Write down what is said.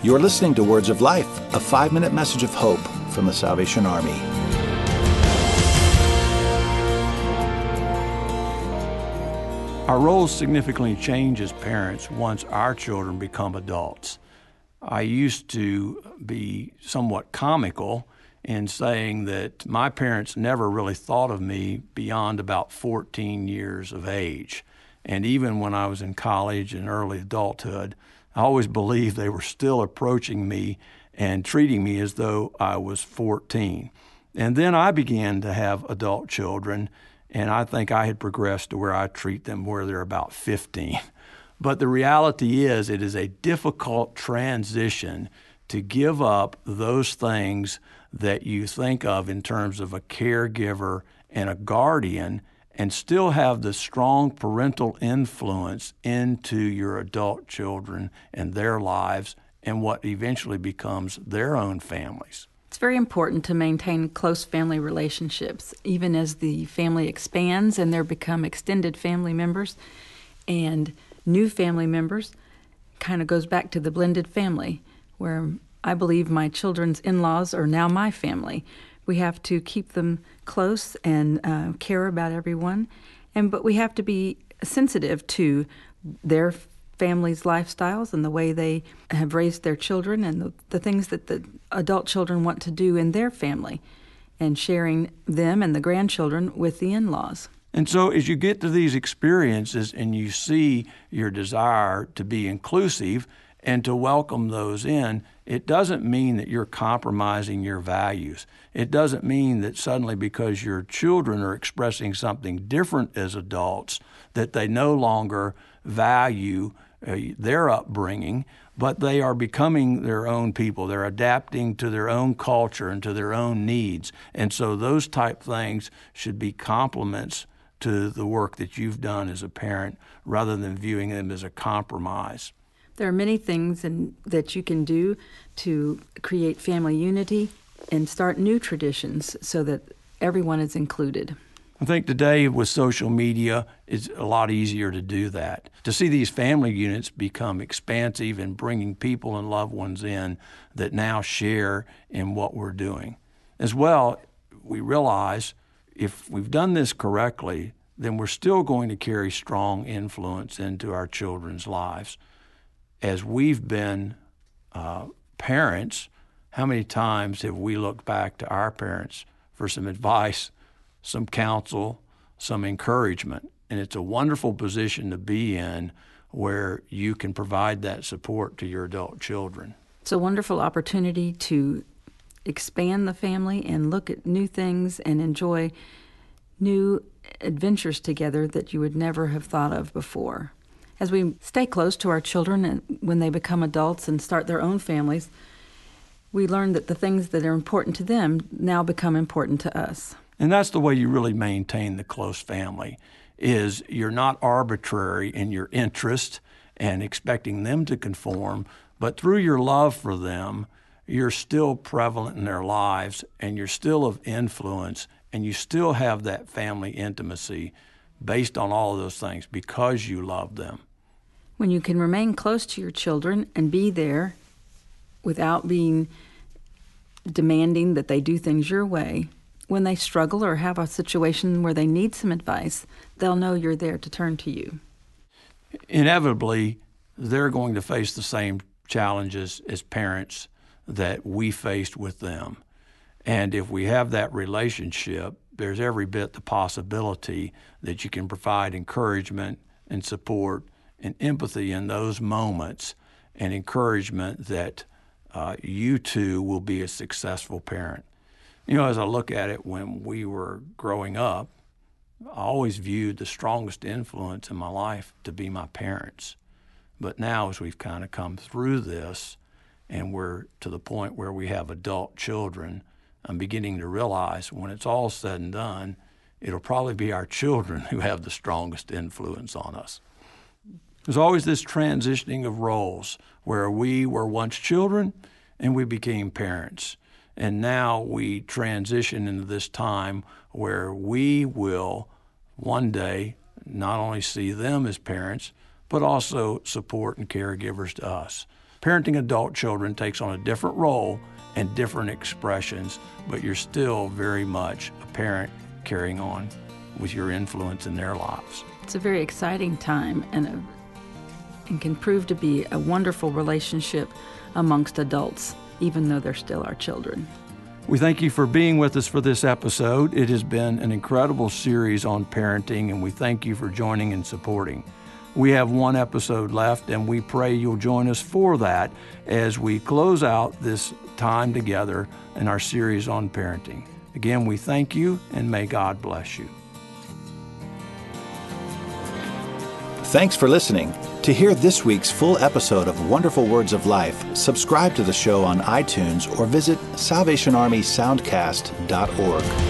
You're listening to Words of Life, a five minute message of hope from the Salvation Army. Our roles significantly change as parents once our children become adults. I used to be somewhat comical in saying that my parents never really thought of me beyond about 14 years of age. And even when I was in college and early adulthood, I always believed they were still approaching me and treating me as though I was 14. And then I began to have adult children and I think I had progressed to where I treat them where they're about 15. But the reality is, it is a difficult transition to give up those things that you think of in terms of a caregiver and a guardian and still have the strong parental influence into your adult children and their lives and what eventually becomes their own families. It's very important to maintain close family relationships, even as the family expands and there become extended family members and new family members. Kind of goes back to the blended family, where I believe my children's in laws are now my family. We have to keep them close and uh, care about everyone, and but we have to be sensitive to their families' lifestyles and the way they have raised their children and the, the things that the adult children want to do in their family and sharing them and the grandchildren with the in laws. And so, as you get to these experiences and you see your desire to be inclusive and to welcome those in, it doesn't mean that you're compromising your values. It doesn't mean that suddenly, because your children are expressing something different as adults, that they no longer value uh, their upbringing, but they are becoming their own people. They're adapting to their own culture and to their own needs. And so those type things should be complements to the work that you've done as a parent rather than viewing them as a compromise. There are many things in, that you can do to create family unity and start new traditions so that everyone is included. I think today with social media, it's a lot easier to do that. To see these family units become expansive and bringing people and loved ones in that now share in what we're doing. As well, we realize if we've done this correctly, then we're still going to carry strong influence into our children's lives. As we've been uh, parents, how many times have we looked back to our parents for some advice? some counsel, some encouragement. And it's a wonderful position to be in where you can provide that support to your adult children. It's a wonderful opportunity to expand the family and look at new things and enjoy new adventures together that you would never have thought of before. As we stay close to our children and when they become adults and start their own families, we learn that the things that are important to them now become important to us. And that's the way you really maintain the close family is you're not arbitrary in your interest and expecting them to conform, but through your love for them, you're still prevalent in their lives and you're still of influence and you still have that family intimacy based on all of those things because you love them. When you can remain close to your children and be there without being demanding that they do things your way, when they struggle or have a situation where they need some advice, they'll know you're there to turn to you. Inevitably, they're going to face the same challenges as parents that we faced with them. And if we have that relationship, there's every bit the possibility that you can provide encouragement and support and empathy in those moments and encouragement that uh, you too will be a successful parent. You know, as I look at it when we were growing up, I always viewed the strongest influence in my life to be my parents. But now, as we've kind of come through this and we're to the point where we have adult children, I'm beginning to realize when it's all said and done, it'll probably be our children who have the strongest influence on us. There's always this transitioning of roles where we were once children and we became parents. And now we transition into this time where we will one day not only see them as parents, but also support and caregivers to us. Parenting adult children takes on a different role and different expressions, but you're still very much a parent carrying on with your influence in their lives. It's a very exciting time and, a, and can prove to be a wonderful relationship amongst adults, even though they're still our children. We thank you for being with us for this episode. It has been an incredible series on parenting, and we thank you for joining and supporting. We have one episode left, and we pray you'll join us for that as we close out this time together in our series on parenting. Again, we thank you, and may God bless you. Thanks for listening. To hear this week's full episode of Wonderful Words of Life, subscribe to the show on iTunes or visit SalvationArmySoundcast.org.